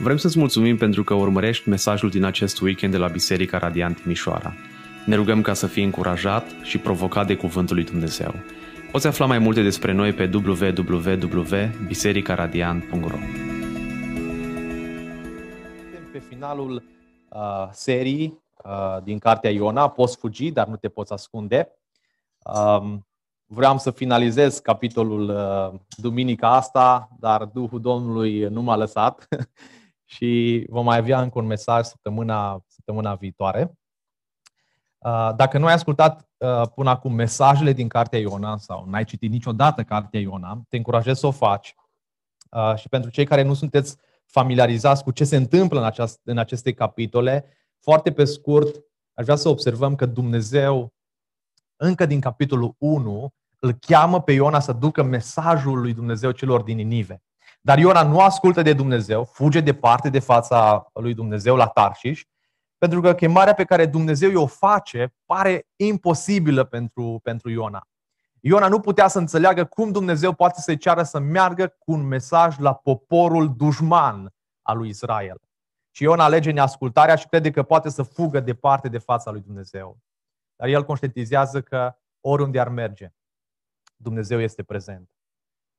Vrem să-ți mulțumim pentru că urmărești mesajul din acest weekend de la Biserica Radiant Timișoara. Ne rugăm ca să fii încurajat și provocat de Cuvântul lui Dumnezeu. Poți afla mai multe despre noi pe www.bisericaradiant.ro Pe finalul uh, serii uh, din cartea Iona, poți fugi, dar nu te poți ascunde. Um, vreau să finalizez capitolul uh, duminica asta, dar Duhul Domnului nu m-a lăsat și vom mai avea încă un mesaj săptămâna, săptămâna viitoare. Uh, dacă nu ai ascultat uh, până acum mesajele din Cartea Iona sau n-ai citit niciodată Cartea Iona, te încurajez să o faci. Uh, și pentru cei care nu sunteți familiarizați cu ce se întâmplă în, aceast, în aceste capitole, foarte pe scurt, aș vrea să observăm că Dumnezeu, încă din capitolul 1, îl cheamă pe Iona să ducă mesajul lui Dumnezeu celor din Ninive. Dar Iona nu ascultă de Dumnezeu, fuge departe de fața lui Dumnezeu la Tarșiș, pentru că chemarea pe care Dumnezeu o face pare imposibilă pentru, pentru Iona. Iona nu putea să înțeleagă cum Dumnezeu poate să-i ceară să meargă cu un mesaj la poporul dușman al lui Israel. Și Iona alege neascultarea și crede că poate să fugă departe de fața lui Dumnezeu. Dar el conștientizează că oriunde ar merge, Dumnezeu este prezent.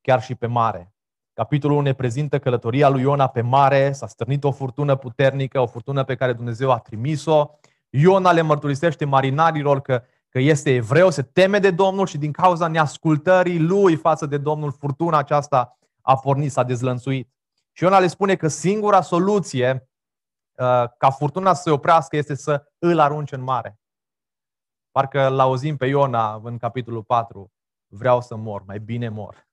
Chiar și pe mare, Capitolul 1 ne prezintă călătoria lui Iona pe mare, s-a stârnit o furtună puternică, o furtună pe care Dumnezeu a trimis-o. Iona le mărturisește marinarilor că, că este evreu, se teme de Domnul și din cauza neascultării lui față de Domnul, furtuna aceasta a pornit, s-a dezlănțuit. Și Iona le spune că singura soluție uh, ca furtuna să se oprească este să îl arunce în mare. Parcă l-auzim pe Iona în capitolul 4, vreau să mor, mai bine mor.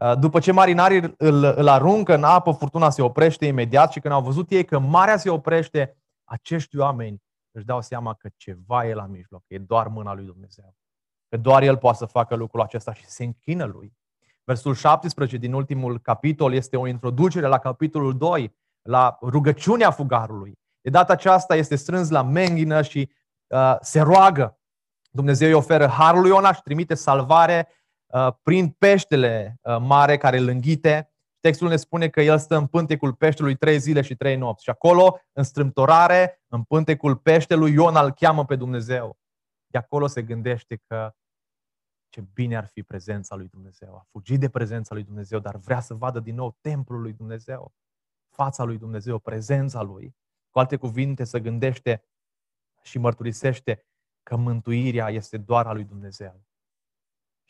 Uh, după ce marinarii îl, îl aruncă în apă, furtuna se oprește imediat și când au văzut ei că marea se oprește, acești oameni își dau seama că ceva e la mijloc, e doar mâna lui Dumnezeu. Că doar El poate să facă lucrul acesta și se închină lui. Versul 17 din ultimul capitol este o introducere la capitolul 2, la rugăciunea fugarului. De data aceasta este strâns la menghină și uh, se roagă. Dumnezeu îi oferă harul lui Ionaș și trimite salvare Uh, prin peștele uh, mare care îl înghite. Textul ne spune că el stă în pântecul peștelui trei zile și trei nopți. Și acolo, în strâmtorare, în pântecul peștelui, Iona îl cheamă pe Dumnezeu. De acolo se gândește că ce bine ar fi prezența lui Dumnezeu. A fugit de prezența lui Dumnezeu, dar vrea să vadă din nou templul lui Dumnezeu, fața lui Dumnezeu, prezența lui. Cu alte cuvinte, să gândește și mărturisește că mântuirea este doar a lui Dumnezeu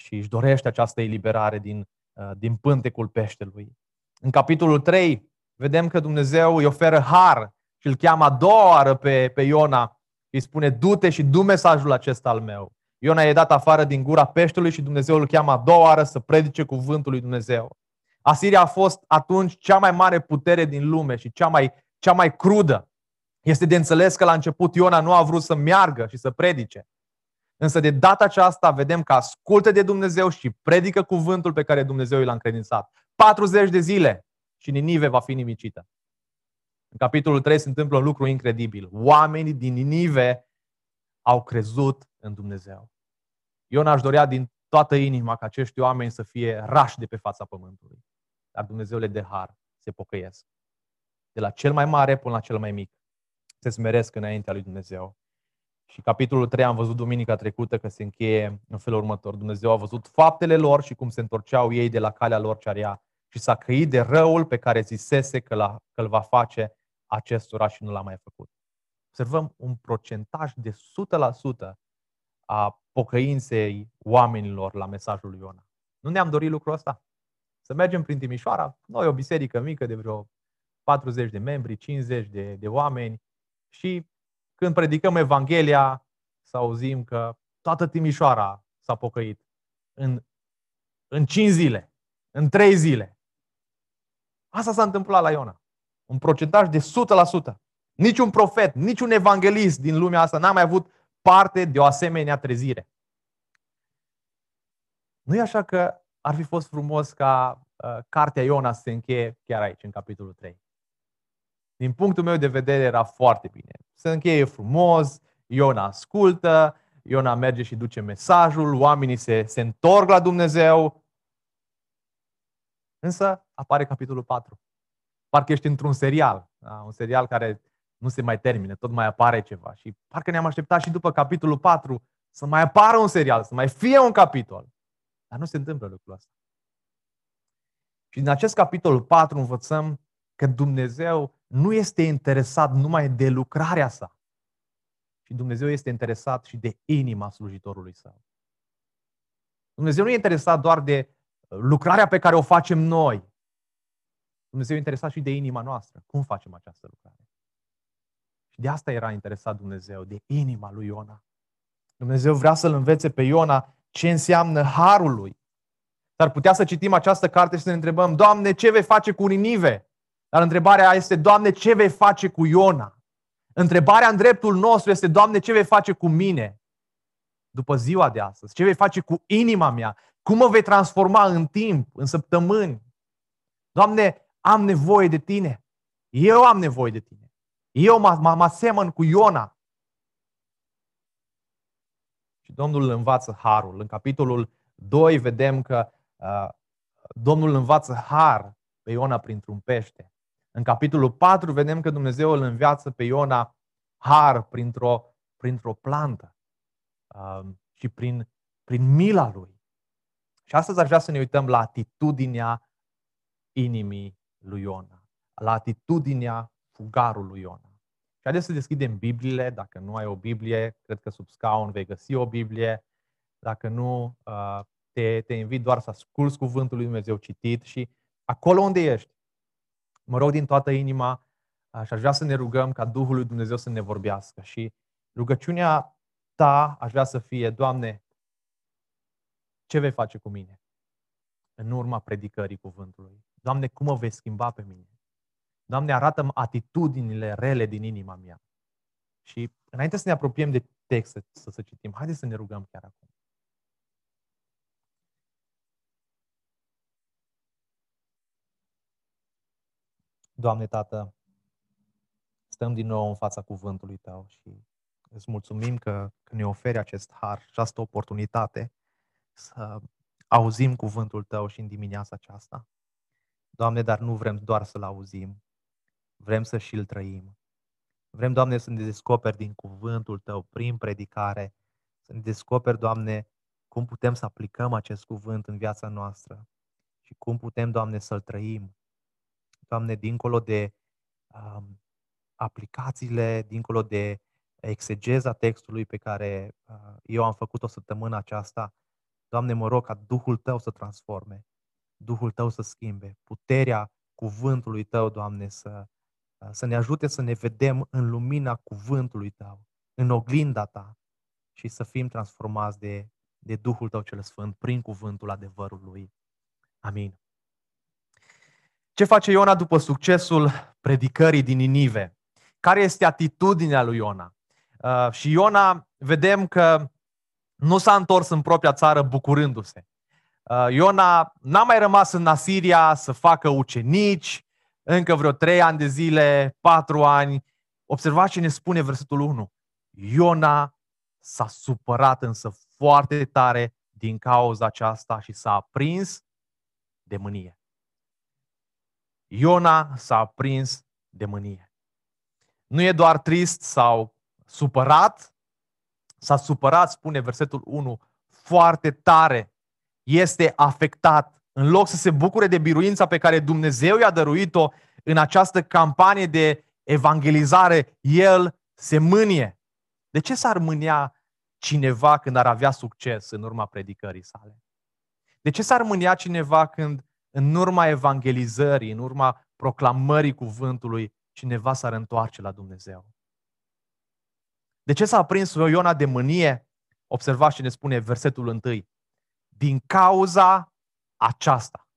și își dorește această eliberare din, uh, din pântecul peștelui. În capitolul 3 vedem că Dumnezeu îi oferă har și îl cheamă a doua oară pe, pe Iona îi spune, du-te și du mesajul acesta al meu. Iona e dat afară din gura peștelui și Dumnezeu îl cheamă a doua oară să predice cuvântul lui Dumnezeu. Asiria a fost atunci cea mai mare putere din lume și cea mai, cea mai crudă. Este de înțeles că la început Iona nu a vrut să meargă și să predice. Însă de data aceasta vedem că ascultă de Dumnezeu și predică cuvântul pe care Dumnezeu l-a încredințat. 40 de zile și Ninive va fi nimicită. În capitolul 3 se întâmplă un lucru incredibil. Oamenii din Ninive au crezut în Dumnezeu. Eu n-aș dorea din toată inima ca acești oameni să fie rași de pe fața pământului. Dar Dumnezeu le de har, se pocăiesc. De la cel mai mare până la cel mai mic. Se smeresc înaintea lui Dumnezeu. Și capitolul 3 am văzut duminica trecută că se încheie în felul următor. Dumnezeu a văzut faptele lor și cum se întorceau ei de la calea lor ce area și s-a căit de răul pe care zisese că, la, că îl va face acestora și nu l-a mai făcut. Observăm un procentaj de 100% a pocăinței oamenilor la mesajul lui Iona. Nu ne-am dorit lucrul ăsta? Să mergem prin Timișoara, noi o biserică mică de vreo 40 de membri, 50 de, de oameni și când predicăm Evanghelia, să auzim că toată Timișoara s-a pocăit în, în 5 zile, în 3 zile. Asta s-a întâmplat la Iona. Un procentaj de 100%. Niciun profet, niciun evanghelist din lumea asta n-a mai avut parte de o asemenea trezire. Nu e așa că ar fi fost frumos ca uh, cartea Iona să se încheie chiar aici, în capitolul 3. Din punctul meu de vedere era foarte bine se încheie frumos, Iona ascultă, Iona merge și duce mesajul, oamenii se, se întorc la Dumnezeu. Însă apare capitolul 4. parcă ești într-un serial, da? un serial care nu se mai termine, tot mai apare ceva. Și parcă ne-am așteptat și după capitolul 4 să mai apară un serial, să mai fie un capitol. Dar nu se întâmplă lucrul ăsta. Și din acest capitol 4 învățăm că Dumnezeu nu este interesat numai de lucrarea sa, ci Dumnezeu este interesat și de inima slujitorului său. Dumnezeu nu e interesat doar de lucrarea pe care o facem noi. Dumnezeu e interesat și de inima noastră. Cum facem această lucrare? Și de asta era interesat Dumnezeu, de inima lui Iona. Dumnezeu vrea să-l învețe pe Iona ce înseamnă harul lui. Dar putea să citim această carte și să ne întrebăm, Doamne, ce vei face cu Ninive? Dar întrebarea este, Doamne, ce vei face cu Iona? Întrebarea în dreptul nostru este, Doamne, ce vei face cu mine după ziua de astăzi? Ce vei face cu inima mea? Cum mă vei transforma în timp, în săptămâni? Doamne, am nevoie de Tine. Eu am nevoie de Tine. Eu mă, mă, mă asemăn cu Iona. Și Domnul îl învață harul. În capitolul 2 vedem că uh, Domnul învață har pe Iona printr-un pește. În capitolul 4 vedem că Dumnezeu îl înveață pe Iona har printr-o, printr-o plantă uh, și prin, prin mila lui. Și astăzi aș vrea să ne uităm la atitudinea inimii lui Iona, la atitudinea fugarului Iona. Și haideți să deschidem Bibliile, dacă nu ai o Biblie, cred că sub scaun vei găsi o Biblie, dacă nu, uh, te, te invit doar să asculți cuvântul lui Dumnezeu citit și acolo unde ești, mă rog din toată inima uh, și aș vrea să ne rugăm ca Duhul lui Dumnezeu să ne vorbească și rugăciunea ta aș vrea să fie, Doamne, ce vei face cu mine în urma predicării cuvântului? Doamne, cum mă vei schimba pe mine? Doamne, arată atitudinile rele din inima mea. Și înainte să ne apropiem de text să, să, să citim, haideți să ne rugăm chiar acum. Doamne, Tată, stăm din nou în fața cuvântului Tău și îți mulțumim că, că ne oferi acest har, această oportunitate să auzim cuvântul Tău și în dimineața aceasta. Doamne, dar nu vrem doar să-L auzim, vrem să și-L trăim. Vrem, Doamne, să ne descoperi din cuvântul Tău, prin predicare, să ne descoperi, Doamne, cum putem să aplicăm acest cuvânt în viața noastră și cum putem, Doamne, să-L trăim. Doamne, dincolo de um, aplicațiile, dincolo de exegeza textului pe care uh, eu am făcut o săptămână aceasta, Doamne, mă rog ca Duhul Tău să transforme, Duhul Tău să schimbe, puterea cuvântului Tău, Doamne, să, să ne ajute să ne vedem în lumina cuvântului Tău, în oglinda Ta și să fim transformați de, de Duhul Tău cel Sfânt prin cuvântul adevărului. Amin. Ce face Iona după succesul predicării din Ninive? Care este atitudinea lui Iona? Uh, și Iona, vedem că nu s-a întors în propria țară bucurându-se. Uh, Iona n-a mai rămas în Asiria să facă ucenici, încă vreo trei ani de zile, patru ani. Observați ce ne spune versetul 1. Iona s-a supărat însă foarte tare din cauza aceasta și s-a aprins de mânie. Iona s-a aprins de mânie. Nu e doar trist sau supărat, s-a supărat, spune versetul 1, foarte tare. Este afectat. În loc să se bucure de biruința pe care Dumnezeu i-a dăruit-o în această campanie de evangelizare, el se mânie. De ce s-ar mânia cineva când ar avea succes în urma predicării sale? De ce s-ar mânia cineva când în urma evangelizării, în urma proclamării cuvântului, cineva s-ar întoarce la Dumnezeu? De ce s-a aprins Iona de mânie? Observați ce ne spune versetul 1. Din cauza aceasta.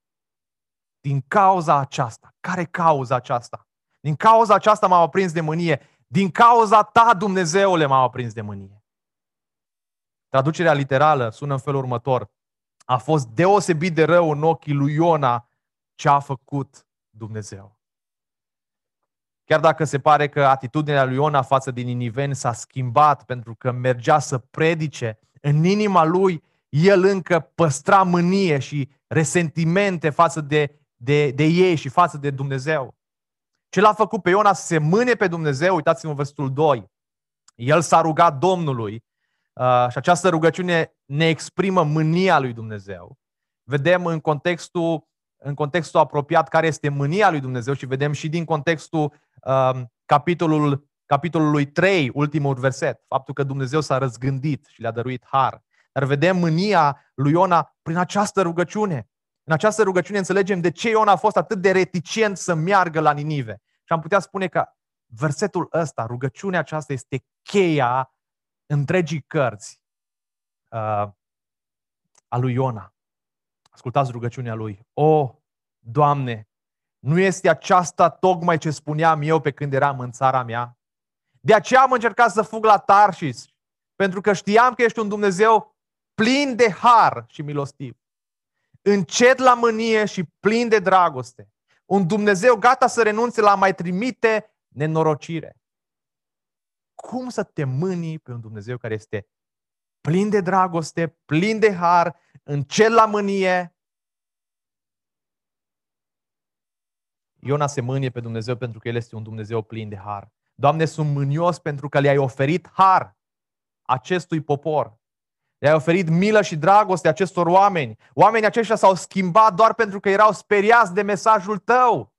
Din cauza aceasta. Care cauza aceasta? Din cauza aceasta m-am aprins de mânie. Din cauza ta, Dumnezeule, m-am aprins de mânie. Traducerea literală sună în felul următor. A fost deosebit de rău în ochii lui Iona ce a făcut Dumnezeu. Chiar dacă se pare că atitudinea lui Iona față de niniveni s-a schimbat pentru că mergea să predice, în inima lui el încă păstra mânie și resentimente față de, de, de ei și față de Dumnezeu. Ce l-a făcut pe Iona să se mâne pe Dumnezeu? Uitați-vă în versetul 2. El s-a rugat Domnului uh, și această rugăciune ne exprimă mânia lui Dumnezeu. Vedem în contextul, în contextul apropiat care este mânia lui Dumnezeu și vedem și din contextul uh, capitolul, capitolului 3, ultimul verset, faptul că Dumnezeu s-a răzgândit și le-a dăruit har. Dar vedem mânia lui Iona prin această rugăciune. În această rugăciune înțelegem de ce Iona a fost atât de reticent să meargă la Ninive. Și am putea spune că versetul ăsta, rugăciunea aceasta este cheia întregii cărți uh, a lui Iona. Ascultați rugăciunea lui. O, Doamne, nu este aceasta tocmai ce spuneam eu pe când eram în țara mea? De aceea am încercat să fug la Tarsis, pentru că știam că ești un Dumnezeu plin de har și milostiv încet la mânie și plin de dragoste. Un Dumnezeu gata să renunțe la mai trimite nenorocire. Cum să te mâni pe un Dumnezeu care este plin de dragoste, plin de har, încet la mânie? Iona se mânie pe Dumnezeu pentru că El este un Dumnezeu plin de har. Doamne, sunt mânios pentru că le-ai oferit har acestui popor. Le-ai oferit milă și dragoste acestor oameni. Oamenii aceștia s-au schimbat doar pentru că erau speriați de mesajul tău.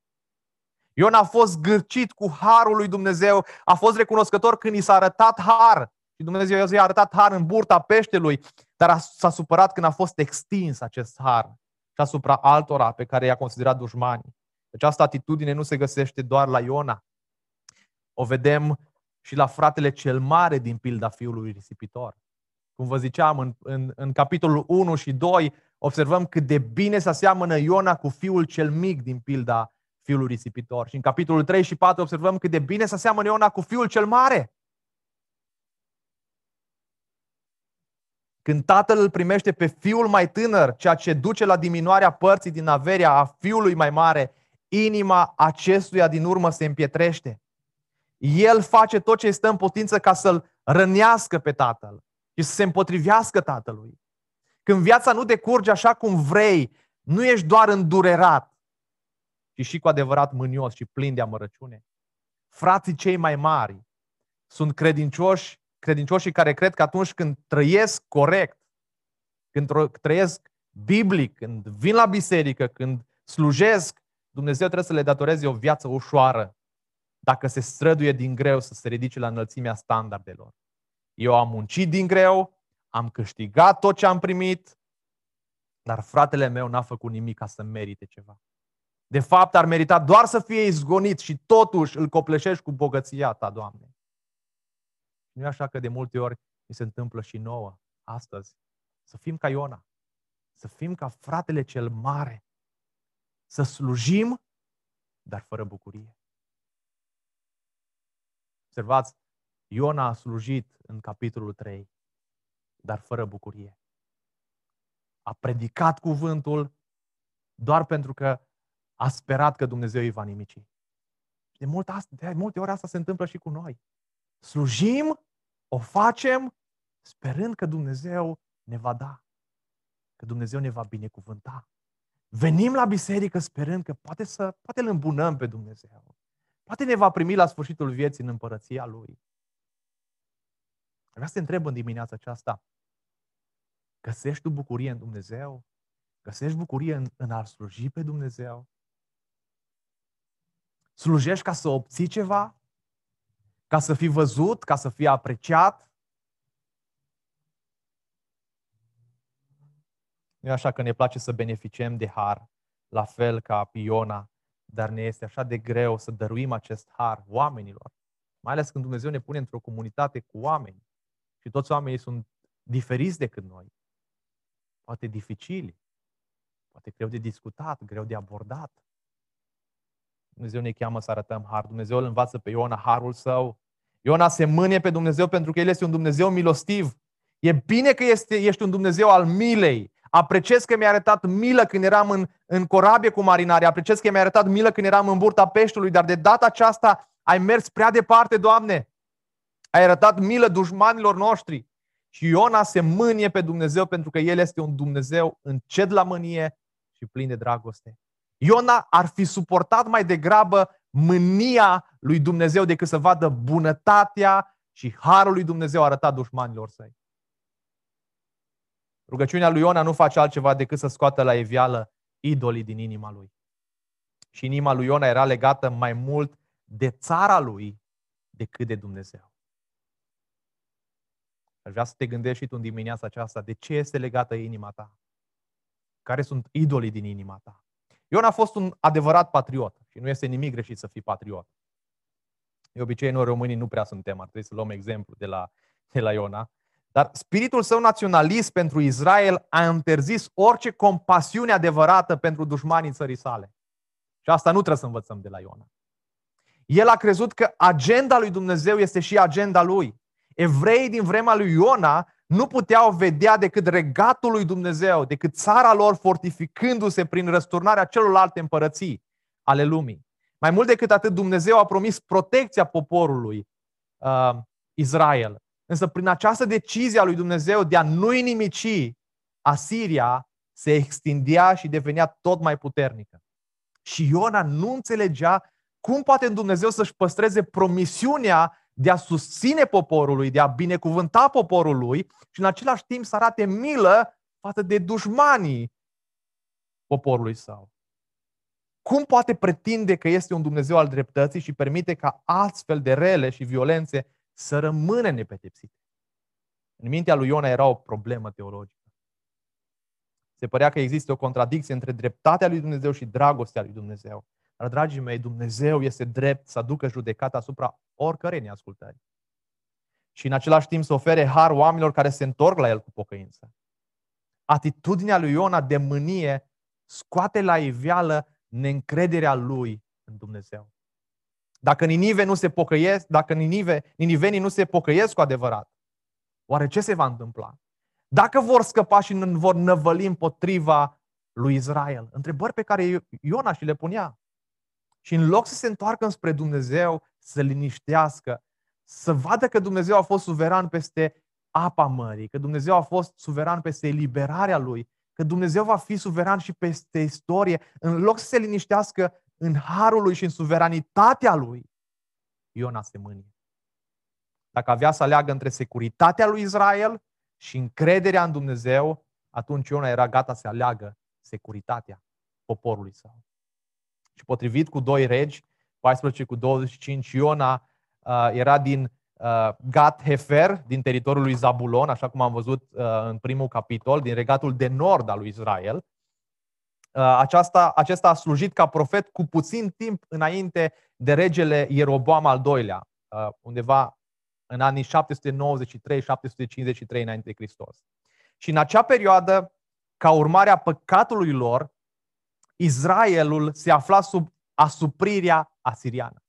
Ion a fost gârcit cu harul lui Dumnezeu, a fost recunoscător când i s-a arătat har. Și Dumnezeu i-a arătat har în burta peștelui, dar s-a supărat când a fost extins acest har și asupra altora pe care i-a considerat dușmani. Această atitudine nu se găsește doar la Iona. O vedem și la fratele cel mare din pilda fiului risipitor. Cum vă ziceam, în, în, în capitolul 1 și 2 observăm cât de bine se aseamănă Iona cu fiul cel mic din pilda fiului risipitor. Și în capitolul 3 și 4 observăm cât de bine se aseamănă Iona cu fiul cel mare. Când tatăl îl primește pe fiul mai tânăr, ceea ce duce la diminuarea părții din averea a fiului mai mare, inima acestuia din urmă se împietrește. El face tot ce stă în putință ca să-l rănească pe tatăl și să se împotrivească tatălui. Când viața nu decurge așa cum vrei, nu ești doar îndurerat, ci și cu adevărat mânios și plin de amărăciune. Frații cei mai mari sunt credincioși, credincioșii care cred că atunci când trăiesc corect, când trăiesc biblic, când vin la biserică, când slujesc, Dumnezeu trebuie să le datoreze o viață ușoară dacă se străduie din greu să se ridice la înălțimea standardelor. Eu am muncit din greu, am câștigat tot ce am primit, dar fratele meu n-a făcut nimic ca să merite ceva. De fapt, ar merita doar să fie izgonit și totuși îl copleșești cu bogăția ta, Doamne. Nu e așa că de multe ori mi se întâmplă și nouă, astăzi, să fim ca Iona, să fim ca fratele cel mare, să slujim, dar fără bucurie. Observați, Iona a slujit în capitolul 3, dar fără bucurie. A predicat cuvântul doar pentru că a sperat că Dumnezeu îi va nimici. De multe, de multe ori asta se întâmplă și cu noi. Slujim, o facem, sperând că Dumnezeu ne va da, că Dumnezeu ne va binecuvânta. Venim la biserică sperând că poate, să, poate îl îmbunăm pe Dumnezeu. Poate ne va primi la sfârșitul vieții în împărăția Lui. Vreau să te întreb în dimineața aceasta, găsești tu bucurie în Dumnezeu? Găsești bucurie în, în a sluji pe Dumnezeu? Slujești ca să obții ceva? Ca să fii văzut? Ca să fii apreciat? Nu e așa că ne place să beneficiem de har, la fel ca Piona, dar ne este așa de greu să dăruim acest har oamenilor. Mai ales când Dumnezeu ne pune într-o comunitate cu oameni și toți oamenii sunt diferiți decât noi. Poate dificili, poate greu de discutat, greu de abordat. Dumnezeu ne cheamă să arătăm har. Dumnezeu îl învață pe Iona harul său. Iona se mânie pe Dumnezeu pentru că El este un Dumnezeu milostiv. E bine că este, ești un Dumnezeu al milei. Apreciez că mi-a arătat milă când eram în, în corabie cu marinari. Apreciez că mi-a arătat milă când eram în burta peștului. Dar de data aceasta ai mers prea departe, Doamne. Ai arătat milă dușmanilor noștri. Și Iona se mânie pe Dumnezeu pentru că El este un Dumnezeu încet la mânie și plin de dragoste. Iona ar fi suportat mai degrabă mânia lui Dumnezeu decât să vadă bunătatea și harul lui Dumnezeu arătat dușmanilor săi. Rugăciunea lui Iona nu face altceva decât să scoată la evială idolii din inima lui. Și inima lui Iona era legată mai mult de țara lui decât de Dumnezeu. Aș vrea să te gândești și tu în dimineața aceasta de ce este legată inima ta. Care sunt idolii din inima ta. Iona a fost un adevărat patriot și nu este nimic greșit să fii patriot. De obicei, noi românii nu prea suntem, ar trebui să luăm exemplu de la, de la Iona. Dar spiritul său naționalist pentru Israel a interzis orice compasiune adevărată pentru dușmanii țării sale. Și asta nu trebuie să învățăm de la Iona. El a crezut că agenda lui Dumnezeu este și agenda lui. Evreii din vremea lui Iona nu puteau vedea decât regatul lui Dumnezeu, decât țara lor fortificându-se prin răsturnarea celorlalte împărății ale lumii. Mai mult decât atât, Dumnezeu a promis protecția poporului uh, Israel. Însă prin această decizie a lui Dumnezeu de a nu inimici, Asiria se extindea și devenea tot mai puternică. Și Iona nu înțelegea cum poate Dumnezeu să-și păstreze promisiunea de a susține poporului, de a binecuvânta poporul lui și în același timp să arate milă față de dușmanii poporului său. Cum poate pretinde că este un Dumnezeu al dreptății și permite ca astfel de rele și violențe să rămână nepedepsite? În mintea lui Iona era o problemă teologică. Se părea că există o contradicție între dreptatea lui Dumnezeu și dragostea lui Dumnezeu. Dar, dragii mei, Dumnezeu este drept să aducă judecata asupra oricărei neascultări. Și în același timp să ofere har oamenilor care se întorc la El cu pocăință. Atitudinea lui Iona de mânie scoate la iveală neîncrederea lui în Dumnezeu. Dacă Ninive nu se pocăiesc, dacă Ninive, ninivenii nu se pocăiesc cu adevărat, oare ce se va întâmpla? Dacă vor scăpa și vor năvăli împotriva lui Israel? Întrebări pe care Iona și le punea. Și în loc să se întoarcă spre Dumnezeu, să liniștească, să vadă că Dumnezeu a fost suveran peste apa mării, că Dumnezeu a fost suveran peste eliberarea lui, că Dumnezeu va fi suveran și peste istorie, în loc să se liniștească în harul lui și în suveranitatea lui, Iona se mânie. Dacă avea să aleagă între securitatea lui Israel și încrederea în Dumnezeu, atunci Iona era gata să aleagă securitatea poporului său. Și potrivit cu doi regi, 14 cu 25, Iona uh, era din uh, Gat Hefer, din teritoriul lui Zabulon, așa cum am văzut uh, în primul capitol, din regatul de nord al lui Israel. Uh, aceasta, acesta a slujit ca profet cu puțin timp înainte de regele Ieroboam al doilea, uh, undeva în anii 793-753 înainte de Hristos. Și în acea perioadă, ca urmare a păcatului lor, Israelul se afla sub asuprirea asiriană.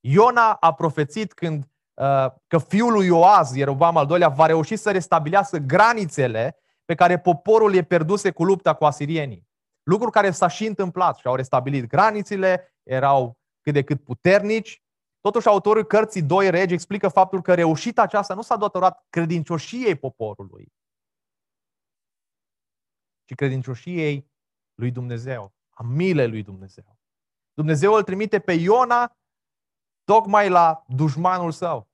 Iona a profețit când uh, că fiul lui Ioaz, Ierobam al doilea, va reuși să restabilească granițele pe care poporul le pierduse cu lupta cu asirienii. Lucru care s-a și întâmplat și au restabilit granițele, erau cât de cât puternici. Totuși, autorul cărții Doi Regi explică faptul că reușita aceasta nu s-a datorat credincioșiei poporului, ci credincioșiei lui Dumnezeu, a milei lui Dumnezeu. Dumnezeu îl trimite pe Iona tocmai la dușmanul său,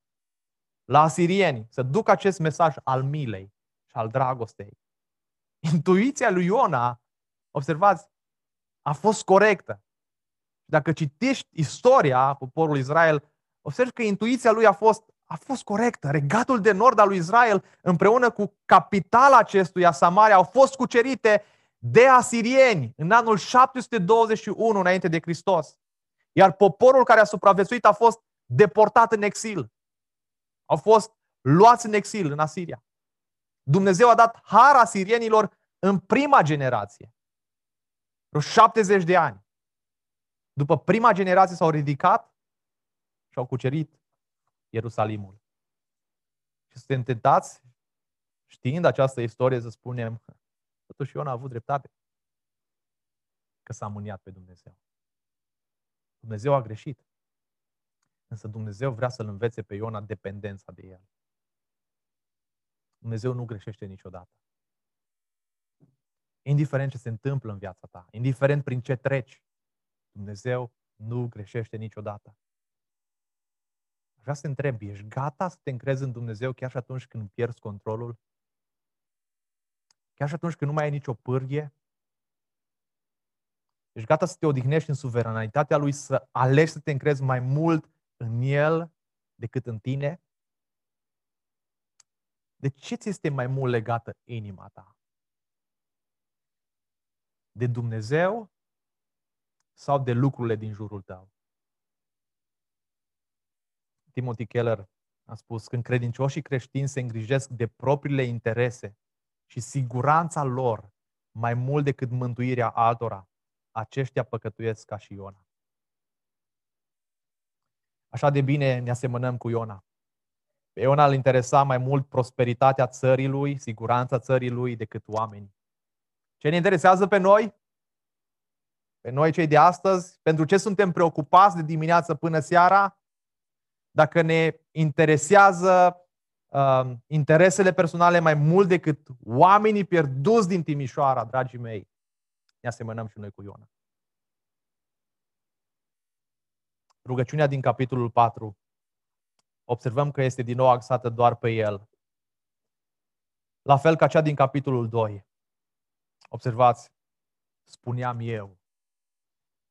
la asirieni, să ducă acest mesaj al milei și al dragostei. Intuiția lui Iona, observați, a fost corectă. Dacă citești istoria poporului Israel, observi că intuiția lui a fost, a fost corectă. Regatul de nord al lui Israel, împreună cu capitala acestuia, Samaria, au fost cucerite de asirieni în anul 721 înainte de Hristos. Iar poporul care a supraviețuit a fost deportat în exil. Au fost luați în exil în Asiria. Dumnezeu a dat har asirienilor în prima generație. Vreo 70 de ani. După prima generație s-au ridicat și au cucerit Ierusalimul. Și suntem tentați, știind această istorie, să spunem, Totuși Iona a avut dreptate că s-a mâniat pe Dumnezeu. Dumnezeu a greșit. Însă Dumnezeu vrea să-l învețe pe Iona dependența de el. Dumnezeu nu greșește niciodată. Indiferent ce se întâmplă în viața ta, indiferent prin ce treci, Dumnezeu nu greșește niciodată. Vreau să te întreb, ești gata să te încrezi în Dumnezeu chiar și atunci când pierzi controlul? Chiar și atunci când nu mai ai nicio pârghie? Ești gata să te odihnești în suveranitatea Lui, să alegi să te încrezi mai mult în El decât în tine? De ce ți este mai mult legată inima ta? De Dumnezeu sau de lucrurile din jurul tău? Timothy Keller a spus, când credincioșii creștini se îngrijesc de propriile interese și siguranța lor mai mult decât mântuirea altora, aceștia păcătuiesc ca și Iona. Așa de bine ne asemănăm cu Iona. Pe Iona îl interesa mai mult prosperitatea țării lui, siguranța țării lui, decât oameni. Ce ne interesează pe noi? Pe noi cei de astăzi, pentru ce suntem preocupați de dimineață până seara? Dacă ne interesează uh, interesele personale mai mult decât oamenii pierduți din Timișoara, dragii mei, ne asemănăm și noi cu Iona. Rugăciunea din capitolul 4 observăm că este din nou axată doar pe el. La fel ca cea din capitolul 2. Observați, spuneam eu,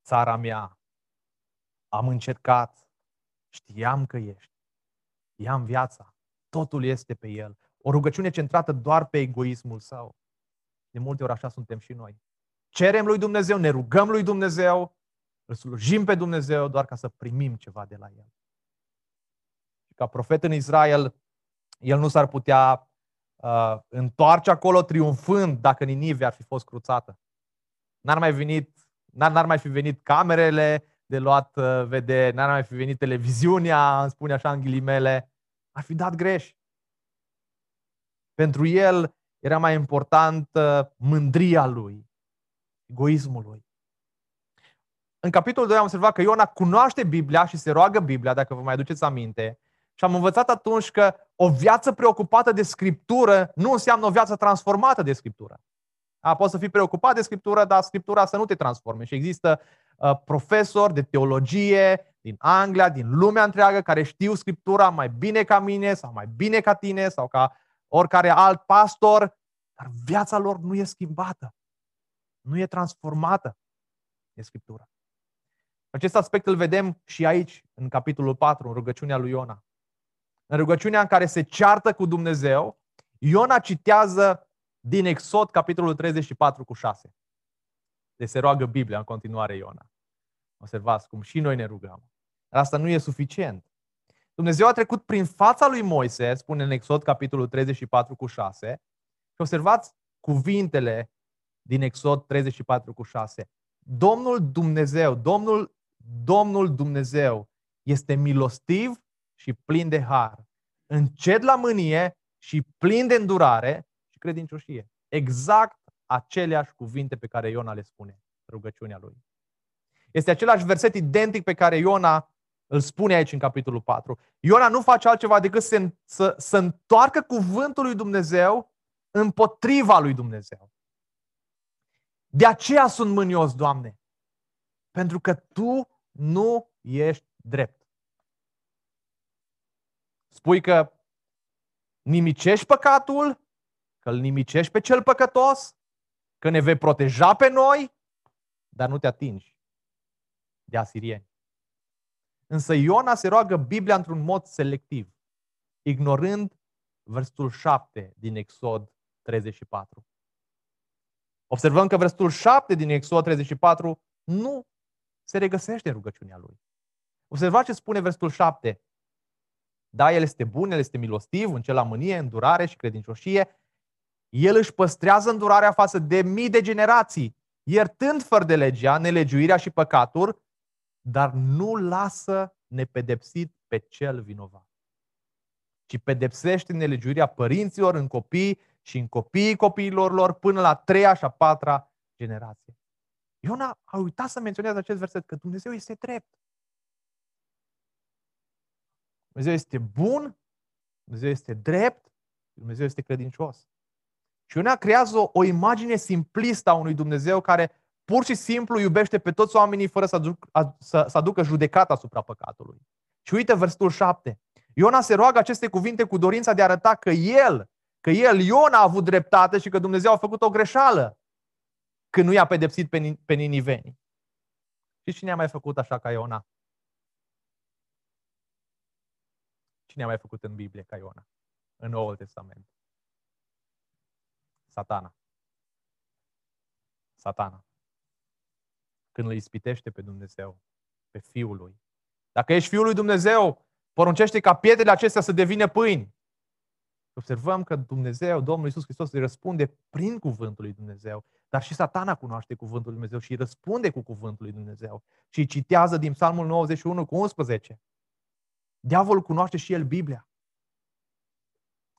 țara mea, am încercat, știam că ești, i-am viața, totul este pe el. O rugăciune centrată doar pe egoismul său. De multe ori așa suntem și noi. Cerem lui Dumnezeu, ne rugăm lui Dumnezeu, îl slujim pe Dumnezeu doar ca să primim ceva de la El ca profet în Israel, el nu s-ar putea uh, întoarce acolo triumfând dacă Ninive ar fi fost cruțată. N-ar mai, venit, n-ar, n-ar mai fi venit camerele de luat uh, vedere, n-ar mai fi venit televiziunea, îmi spune așa în ghilimele, ar fi dat greș. Pentru el era mai important uh, mândria lui, egoismul lui. În capitolul 2 am observat că Iona cunoaște Biblia și se roagă Biblia, dacă vă mai aduceți aminte, și am învățat atunci că o viață preocupată de Scriptură nu înseamnă o viață transformată de Scriptură. A, poți să fii preocupat de Scriptură, dar Scriptura să nu te transforme. Și există uh, profesori de teologie din Anglia, din lumea întreagă, care știu Scriptura mai bine ca mine sau mai bine ca tine sau ca oricare alt pastor, dar viața lor nu e schimbată. Nu e transformată de Scriptura. Acest aspect îl vedem și aici, în capitolul 4, în rugăciunea lui Iona în rugăciunea în care se ceartă cu Dumnezeu, Iona citează din Exod, capitolul 34 cu 6. Deci se roagă Biblia în continuare Iona. Observați cum și noi ne rugăm. Dar asta nu e suficient. Dumnezeu a trecut prin fața lui Moise, spune în Exod, capitolul 34 cu 6, și observați cuvintele din Exod 34 cu 6. Domnul Dumnezeu, Domnul, Domnul Dumnezeu este milostiv și plin de har, încet la mânie și plin de îndurare și credincioșie. Exact aceleași cuvinte pe care Iona le spune, rugăciunea lui. Este același verset identic pe care Iona îl spune aici în capitolul 4. Iona nu face altceva decât să, să, să întoarcă cuvântul lui Dumnezeu împotriva lui Dumnezeu. De aceea sunt mânios, Doamne, pentru că Tu nu ești drept. Spui că nimicești păcatul, că îl nimicești pe cel păcătos, că ne vei proteja pe noi, dar nu te atingi de asirieni. Însă Iona se roagă Biblia într-un mod selectiv, ignorând versetul 7 din Exod 34. Observăm că versetul 7 din Exod 34 nu se regăsește în rugăciunea lui. Observați ce spune versetul 7. Da, El este bun, El este milostiv, în la mânie, îndurare și credincioșie. El își păstrează îndurarea față de mii de generații, iertând fără de legea, nelegiuirea și păcatul, dar nu lasă nepedepsit pe cel vinovat. Ci pedepsește nelegiuirea părinților în copii și în copiii copiilor lor până la treia și a patra generație. Iona a uitat să menționeze acest verset, că Dumnezeu este drept. Dumnezeu este bun, Dumnezeu este drept, Dumnezeu este credincios. Și una creează o, o imagine simplistă a unui Dumnezeu care pur și simplu iubește pe toți oamenii fără să, aduc, să, să aducă judecata asupra păcatului. Și uite versetul 7. Iona se roagă aceste cuvinte cu dorința de a arăta că el, că el, Iona, a avut dreptate și că Dumnezeu a făcut o greșeală când nu i-a pedepsit pe, pe ninivenii. Și cine a mai făcut așa ca Iona? Cine a mai făcut în Biblie ca Iona? În Noul Testament. Satana. Satana. Când îl ispitește pe Dumnezeu, pe Fiul lui. Dacă ești Fiul lui Dumnezeu, poruncește ca pietrele acestea să devină pâini. Observăm că Dumnezeu, Domnul Iisus Hristos, îi răspunde prin cuvântul lui Dumnezeu. Dar și satana cunoaște cuvântul lui Dumnezeu și îi răspunde cu cuvântul lui Dumnezeu. Și îi citează din Psalmul 91 cu 11. Diavolul cunoaște și el Biblia.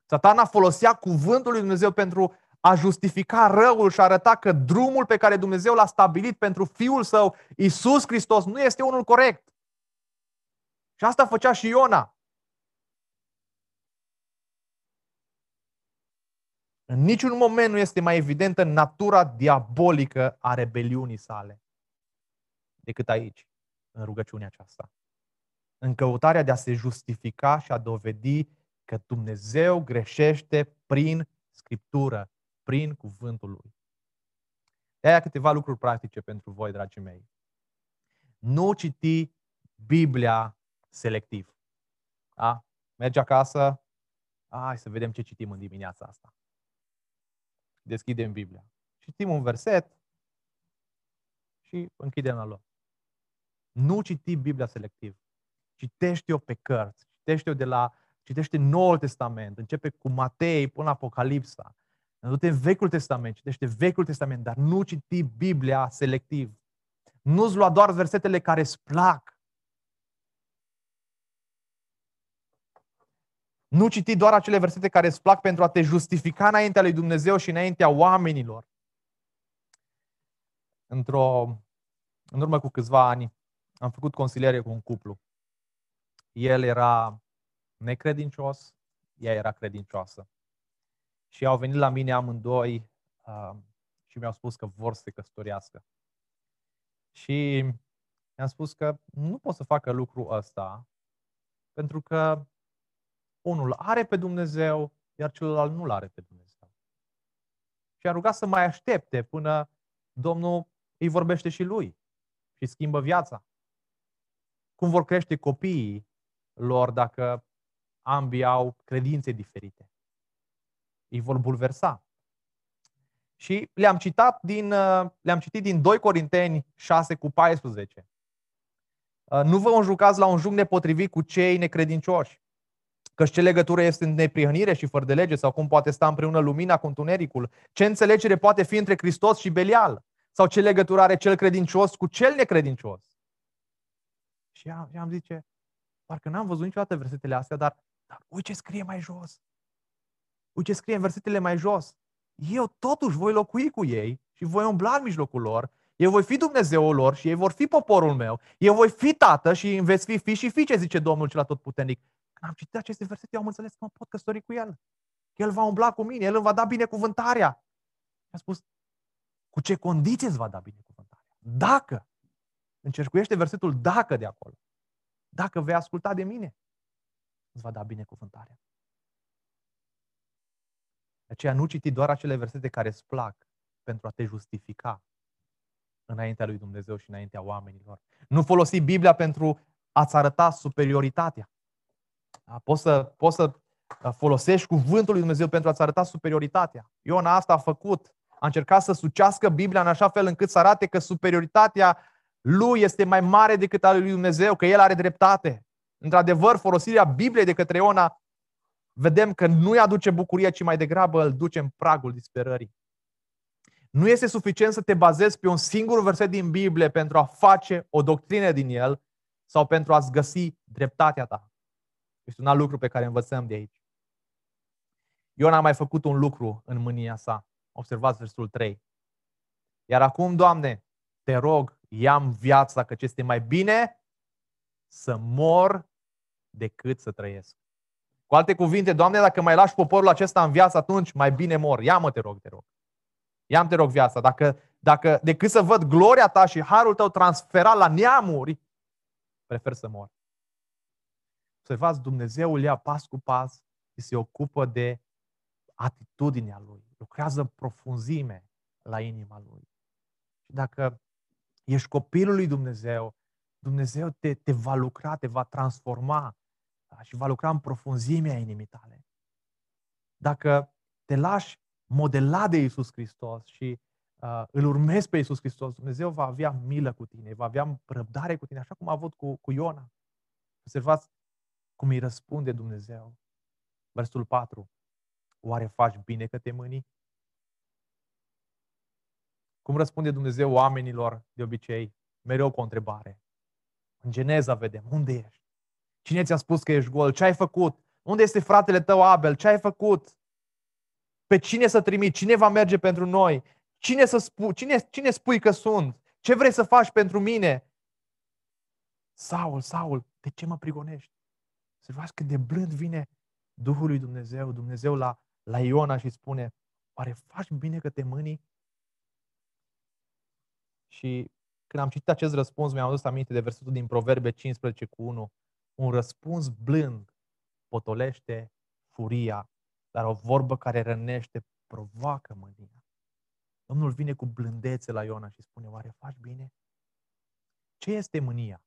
Satana folosea cuvântul lui Dumnezeu pentru a justifica răul și a arăta că drumul pe care Dumnezeu l-a stabilit pentru Fiul Său, Isus Hristos, nu este unul corect. Și asta făcea și Iona. În niciun moment nu este mai evidentă natura diabolică a rebeliunii sale decât aici, în rugăciunea aceasta. În căutarea de a se justifica și a dovedi că Dumnezeu greșește prin Scriptură, prin cuvântul Lui. De aia câteva lucruri practice pentru voi, dragii mei. Nu citi Biblia selectiv. Da? Mergi acasă, hai să vedem ce citim în dimineața asta. Deschidem Biblia. Citim un verset și închidem la loc. Nu citi Biblia selectiv. Citește-o pe cărți. Citește-o de la Citește Noul Testament, începe cu Matei până la Apocalipsa. Du-te în Vechiul Testament, citește Vechiul Testament, dar nu citi Biblia selectiv. Nu-ți lua doar versetele care îți plac. Nu citi doar acele versete care îți plac pentru a te justifica înaintea lui Dumnezeu și înaintea oamenilor. Într-o, în urmă cu câțiva ani am făcut consiliere cu un cuplu. El era necredincios, ea era credincioasă. Și au venit la mine amândoi uh, și mi-au spus că vor să se căsătorească. Și mi-am spus că nu pot să facă lucrul ăsta pentru că unul are pe Dumnezeu, iar celălalt nu-l are pe Dumnezeu. Și a rugat să mai aștepte până Domnul îi vorbește și lui și schimbă viața. Cum vor crește copiii lor dacă ambii au credințe diferite. Îi vor bulversa. Și le-am citat din, uh, le-am citit din 2 Corinteni 6 cu 14. Uh, nu vă înjucați la un juc nepotrivit cu cei necredincioși. Că ce legătură este în neprihănire și fără de lege sau cum poate sta împreună lumina cu întunericul? Ce înțelegere poate fi între Hristos și Belial? Sau ce legătură are cel credincios cu cel necredincios? Și am, am zice, parcă n-am văzut niciodată versetele astea, dar dar uite ce scrie mai jos. Uite ce scrie în versetele mai jos. Eu totuși voi locui cu ei și voi umbla în mijlocul lor. Eu voi fi Dumnezeul lor și ei vor fi poporul meu. Eu voi fi tată și veți fi fi și fiice, zice Domnul cel atotputernic. Când am citit aceste versete, eu am înțeles că mă pot căsători cu el. El va umbla cu mine, el îmi va da binecuvântarea. Și a spus, cu ce condiții îți va da binecuvântarea? Dacă. Încercuiește versetul dacă de acolo. Dacă vei asculta de mine îți va da binecuvântarea. De aceea nu citi doar acele versete care îți plac pentru a te justifica înaintea lui Dumnezeu și înaintea oamenilor. Nu folosi Biblia pentru a-ți arăta superioritatea. Da? Poți să, poți să uh, folosești cuvântul lui Dumnezeu pentru a-ți arăta superioritatea. Iona asta a făcut. A încercat să sucească Biblia în așa fel încât să arate că superioritatea lui este mai mare decât a lui Dumnezeu, că el are dreptate. Într-adevăr, folosirea Bibliei de către Iona, vedem că nu îi aduce bucurie, ci mai degrabă îl duce în pragul disperării. Nu este suficient să te bazezi pe un singur verset din Biblie pentru a face o doctrină din el sau pentru a-ți găsi dreptatea ta. Este un alt lucru pe care învățăm de aici. Iona a mai făcut un lucru în mânia sa. Observați versul 3. Iar acum, Doamne, te rog, ia-mi viața, că este mai bine să mor decât să trăiesc. Cu alte cuvinte, Doamne, dacă mai lași poporul acesta în viață, atunci mai bine mor. Ia-mă, te rog, te rog. Ia-mi, te rog, viața. Dacă dacă decât să văd gloria ta și harul tău transferat la neamuri, prefer să mor. Observați, Dumnezeu ia pas cu pas și se ocupă de atitudinea lui. Lucrează în profunzime la inima lui. Și dacă ești copilul lui Dumnezeu, Dumnezeu te, te va lucra, te va transforma da? și va lucra în profunzimea inimii tale. Dacă te lași modelat de Isus Hristos și uh, îl urmezi pe Isus Hristos, Dumnezeu va avea milă cu tine, va avea răbdare cu tine, așa cum a avut cu, cu Iona. Observați cum îi răspunde Dumnezeu. Versul 4. Oare faci bine că te mâni? Cum răspunde Dumnezeu oamenilor de obicei? Mereu cu o întrebare. În Geneza vedem, unde ești? Cine ți-a spus că ești gol? Ce ai făcut? Unde este fratele tău Abel? Ce ai făcut? Pe cine să trimit? Cine va merge pentru noi? Cine, să spu- cine, cine spui că sunt? Ce vrei să faci pentru mine? Saul, Saul, de ce mă prigonești? Să vezi cât de blând vine Duhul lui Dumnezeu, Dumnezeu la, la Iona și spune, oare faci bine că te mânii? Și când am citit acest răspuns, mi-am adus aminte de versetul din Proverbe 15 cu 1. Un răspuns blând potolește furia, dar o vorbă care rănește provoacă mânia. Domnul vine cu blândețe la Iona și spune, oare faci bine? Ce este mânia?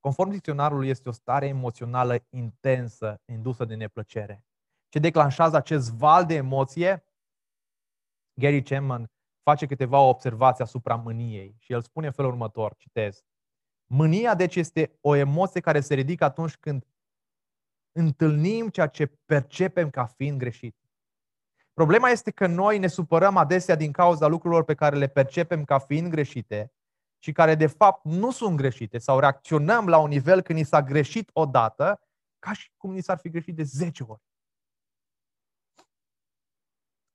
Conform dicționarului, este o stare emoțională intensă, indusă de neplăcere. Ce declanșează acest val de emoție? Gary Chapman face câteva observații asupra mâniei și el spune în felul următor, citez. Mânia, deci, este o emoție care se ridică atunci când întâlnim ceea ce percepem ca fiind greșit. Problema este că noi ne supărăm adesea din cauza lucrurilor pe care le percepem ca fiind greșite și care de fapt nu sunt greșite sau reacționăm la un nivel când ni s-a greșit odată ca și cum ni s-ar fi greșit de 10 ori.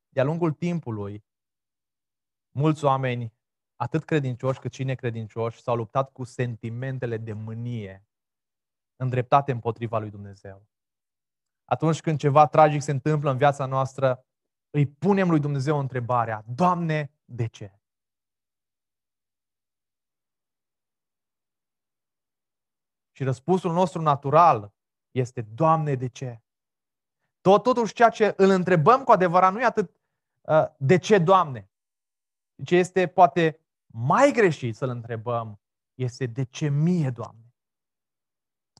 De-a lungul timpului, mulți oameni, atât credincioși cât și necredincioși, s-au luptat cu sentimentele de mânie îndreptate împotriva lui Dumnezeu. Atunci când ceva tragic se întâmplă în viața noastră, îi punem lui Dumnezeu întrebarea, Doamne, de ce? Și răspunsul nostru natural este, Doamne, de ce? Tot, totuși, ceea ce îl întrebăm cu adevărat nu e atât uh, de ce, Doamne. Ce este poate mai greșit să-L întrebăm este de ce mie, Doamne.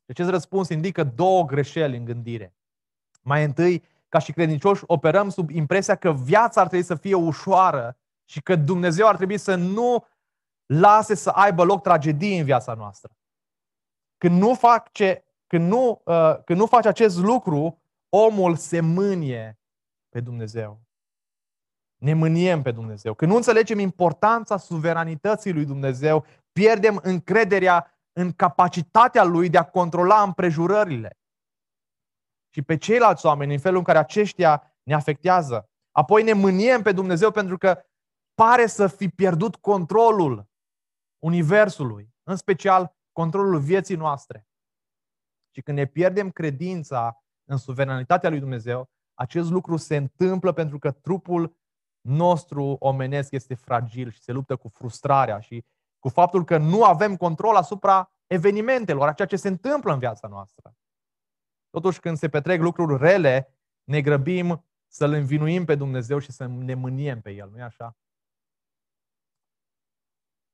Acest răspuns indică două greșeli în gândire. Mai întâi, ca și credincioși, operăm sub impresia că viața ar trebui să fie ușoară și că Dumnezeu ar trebui să nu lase să aibă loc tragedii în viața noastră. Când nu, fac ce, când nu, uh, când nu faci acest lucru, omul se mânie pe Dumnezeu. Ne mâniem pe Dumnezeu. Când nu înțelegem importanța suveranității lui Dumnezeu, pierdem încrederea în capacitatea lui de a controla împrejurările și pe ceilalți oameni în felul în care aceștia ne afectează. Apoi ne mâniem pe Dumnezeu pentru că pare să fi pierdut controlul Universului, în special controlul vieții noastre. Și când ne pierdem credința în suveranitatea lui Dumnezeu, acest lucru se întâmplă pentru că trupul nostru omenesc este fragil și se luptă cu frustrarea și cu faptul că nu avem control asupra evenimentelor, a ceea ce se întâmplă în viața noastră. Totuși, când se petrec lucruri rele, ne grăbim să-L învinuim pe Dumnezeu și să ne mâniem pe El, nu-i așa?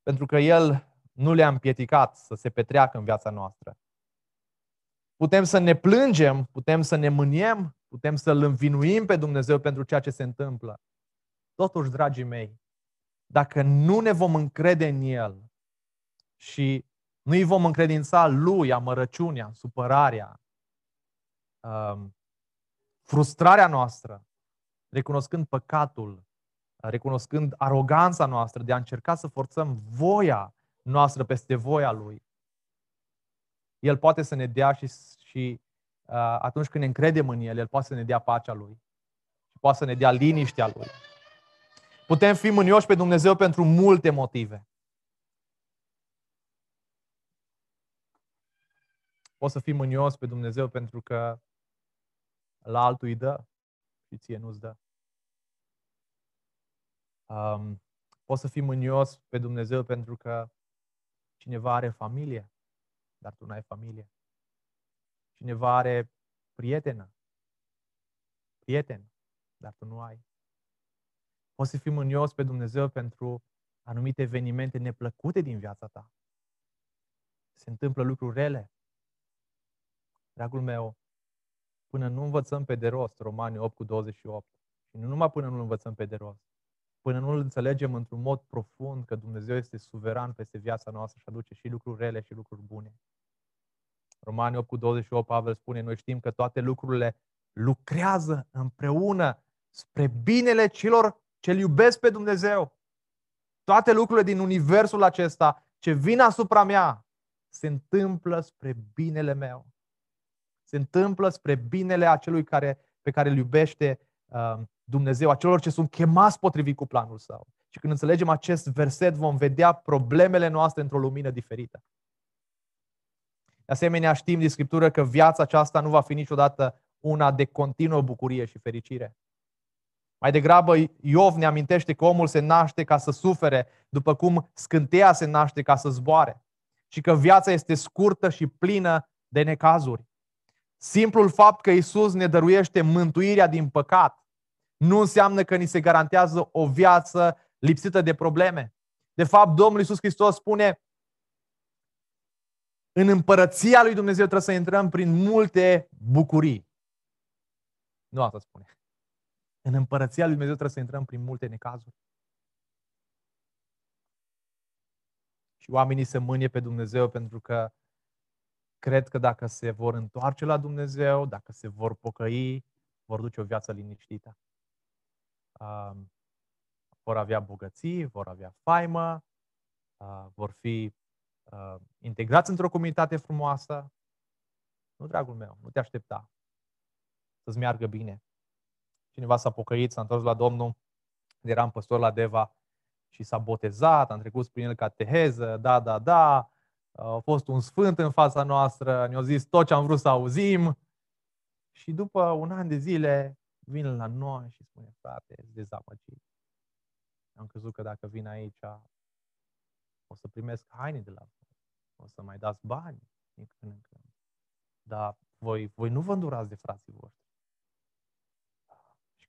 Pentru că El nu le-a împieticat să se petreacă în viața noastră. Putem să ne plângem, putem să ne mâniem, putem să-L învinuim pe Dumnezeu pentru ceea ce se întâmplă. Totuși, dragii mei, dacă nu ne vom încrede în El și nu îi vom încredința Lui amărăciunea, supărarea, um, frustrarea noastră, recunoscând păcatul, recunoscând aroganța noastră de a încerca să forțăm voia noastră peste voia Lui. El poate să ne dea și, și uh, atunci când ne încredem în El, El poate să ne dea pacea Lui. Și poate să ne dea liniștea Lui. Putem fi mânioși pe Dumnezeu pentru multe motive. Poți să fii mânios pe Dumnezeu pentru că la altul îi dă și ție nu-ți dă. Um, Poți să fii mânios pe Dumnezeu pentru că cineva are familie, dar tu nu ai familie. Cineva are prietenă, prieten, dar tu nu ai. Poți să fii mânios pe Dumnezeu pentru anumite evenimente neplăcute din viața ta. Se întâmplă lucruri rele. Dragul meu, până nu învățăm pe de rost Romani 8 cu 28, și nu numai până nu învățăm pe de rost, până nu îl înțelegem într-un mod profund că Dumnezeu este suveran peste viața noastră și aduce și lucruri rele și lucruri bune. Romani 8 cu 28, Pavel spune, noi știm că toate lucrurile lucrează împreună spre binele celor ce iubesc pe Dumnezeu. Toate lucrurile din universul acesta ce vin asupra mea se întâmplă spre binele meu. Se întâmplă spre binele acelui care, pe care îl iubește uh, Dumnezeu, acelor ce sunt chemați potrivit cu planul său. Și când înțelegem acest verset, vom vedea problemele noastre într-o lumină diferită. De asemenea, știm din Scriptură că viața aceasta nu va fi niciodată una de continuă bucurie și fericire. Mai degrabă, Iov ne amintește că omul se naște ca să sufere, după cum scânteia se naște ca să zboare. Și că viața este scurtă și plină de necazuri. Simplul fapt că Isus ne dăruiește mântuirea din păcat nu înseamnă că ni se garantează o viață lipsită de probleme. De fapt, Domnul Isus Hristos spune în împărăția lui Dumnezeu trebuie să intrăm prin multe bucurii. Nu asta spune. În împărăția lui Dumnezeu trebuie să intrăm prin multe necazuri. Și oamenii se mânie pe Dumnezeu pentru că cred că dacă se vor întoarce la Dumnezeu, dacă se vor pocăi, vor duce o viață liniștită. Uh, vor avea bogății, vor avea faimă, uh, vor fi uh, integrați într-o comunitate frumoasă. Nu, dragul meu, nu te aștepta să-ți meargă bine. Cineva s-a pocăit, s-a întors la Domnul, eram păstor la Deva și s-a botezat, am trecut prin el cateheză, da, da, da, a fost un sfânt în fața noastră, ne-a zis tot ce am vrut să auzim și după un an de zile vin la noi și spune, frate, ești dezamăgit. Am crezut că dacă vin aici o să primesc haine de la voi, o să mai dați bani din când în când. Dar voi, voi nu vă îndurați de frații voștri.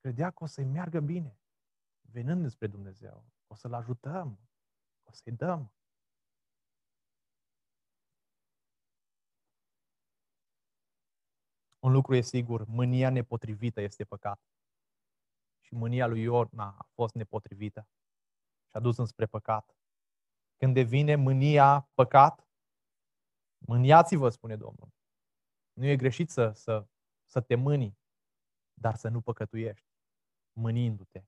Și credea că o să-i meargă bine, venind despre Dumnezeu. O să-l ajutăm, o să-i dăm. Un lucru e sigur, mânia nepotrivită este păcat. Și mânia lui Iorna a fost nepotrivită și a dus înspre păcat. Când devine mânia păcat, mâniați-vă, spune Domnul. Nu e greșit să, să, să te mâni, dar să nu păcătuiești, mânindu-te.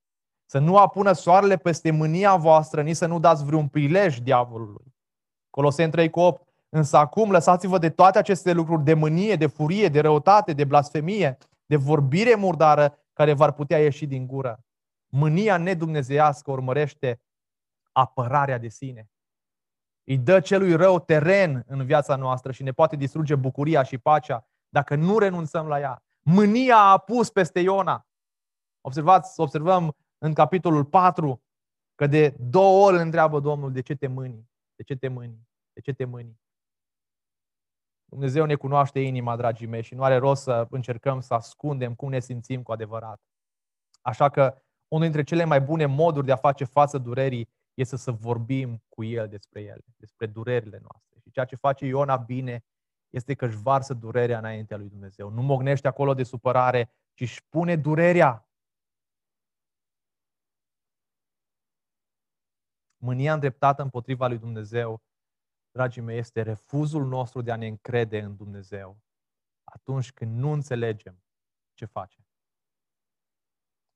Să nu apună soarele peste mânia voastră, nici să nu dați vreun prilej diavolului. Coloseni 3 cu 8. Însă acum lăsați-vă de toate aceste lucruri, de mânie, de furie, de răutate, de blasfemie, de vorbire murdară care v-ar putea ieși din gură. Mânia nedumnezeiască urmărește apărarea de sine. Îi dă celui rău teren în viața noastră și ne poate distruge bucuria și pacea dacă nu renunțăm la ea. Mânia a pus peste Iona. Observați, observăm în capitolul 4 că de două ori întreabă Domnul de ce te mâni, de ce te mâni, de ce te mâni. Dumnezeu ne cunoaște inima, dragii mei, și nu are rost să încercăm să ascundem cum ne simțim cu adevărat. Așa că unul dintre cele mai bune moduri de a face față durerii este să vorbim cu El despre ele, despre durerile noastre. Și ceea ce face Iona bine este că își varsă durerea înaintea lui Dumnezeu. Nu mognește acolo de supărare, ci își pune durerea. Mânia îndreptată împotriva lui Dumnezeu dragii mei, este refuzul nostru de a ne încrede în Dumnezeu atunci când nu înțelegem ce face.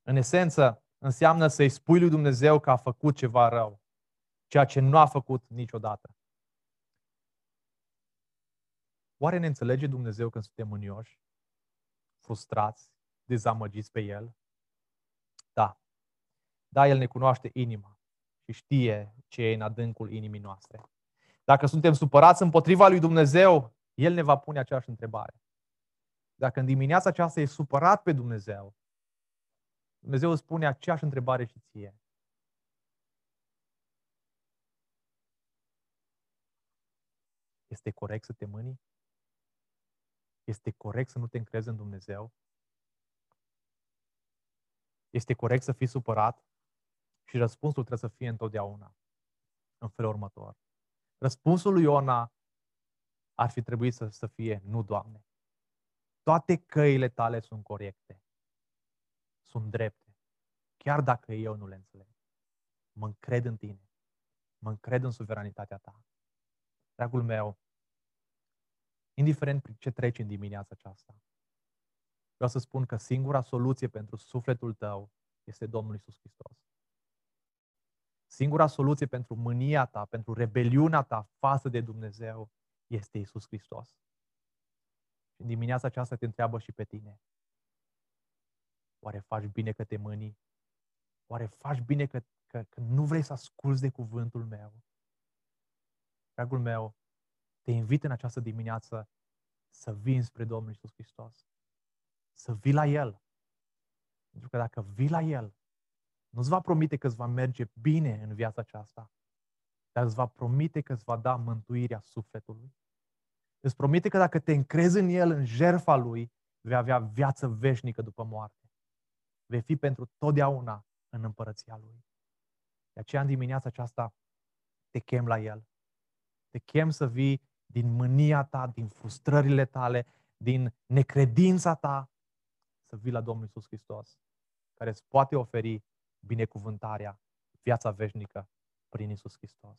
În esență, înseamnă să-i spui lui Dumnezeu că a făcut ceva rău, ceea ce nu a făcut niciodată. Oare ne înțelege Dumnezeu când suntem mânioși, frustrați, dezamăgiți pe El? Da. Da, El ne cunoaște inima și știe ce e în adâncul inimii noastre. Dacă suntem supărați împotriva lui Dumnezeu, El ne va pune aceeași întrebare. Dacă în dimineața aceasta e supărat pe Dumnezeu, Dumnezeu îți pune aceeași întrebare și ție. Este corect să te mâni? Este corect să nu te încrezi în Dumnezeu? Este corect să fii supărat? Și răspunsul trebuie să fie întotdeauna în felul următor. Răspunsul lui Iona ar fi trebuit să, să fie, nu, Doamne. Toate căile tale sunt corecte, sunt drepte, chiar dacă eu nu le înțeleg. Mă încred în tine, mă încred în suveranitatea ta. Dragul meu, indiferent prin ce treci în dimineața aceasta, vreau să spun că singura soluție pentru sufletul tău este Domnul Isus Hristos. Singura soluție pentru mânia ta, pentru rebeliunea ta față de Dumnezeu este Isus Hristos. Și în dimineața aceasta te întreabă și pe tine. Oare faci bine că te mâni? Oare faci bine că, că, că nu vrei să asculți de cuvântul meu? Dragul meu, te invit în această dimineață să vii spre Domnul Isus Hristos. Să vii la El. Pentru că dacă vii la El, nu-ți va promite că îți va merge bine în viața aceasta, dar îți va promite că îți va da mântuirea sufletului. Îți promite că dacă te încrezi în El, în jerfa Lui, vei avea viață veșnică după moarte. Vei fi pentru totdeauna în împărăția Lui. De aceea, în dimineața aceasta, te chem la El. Te chem să vii din mânia ta, din frustrările tale, din necredința ta, să vii la Domnul Isus Hristos, care îți poate oferi binecuvântarea, viața veșnică prin Isus Hristos.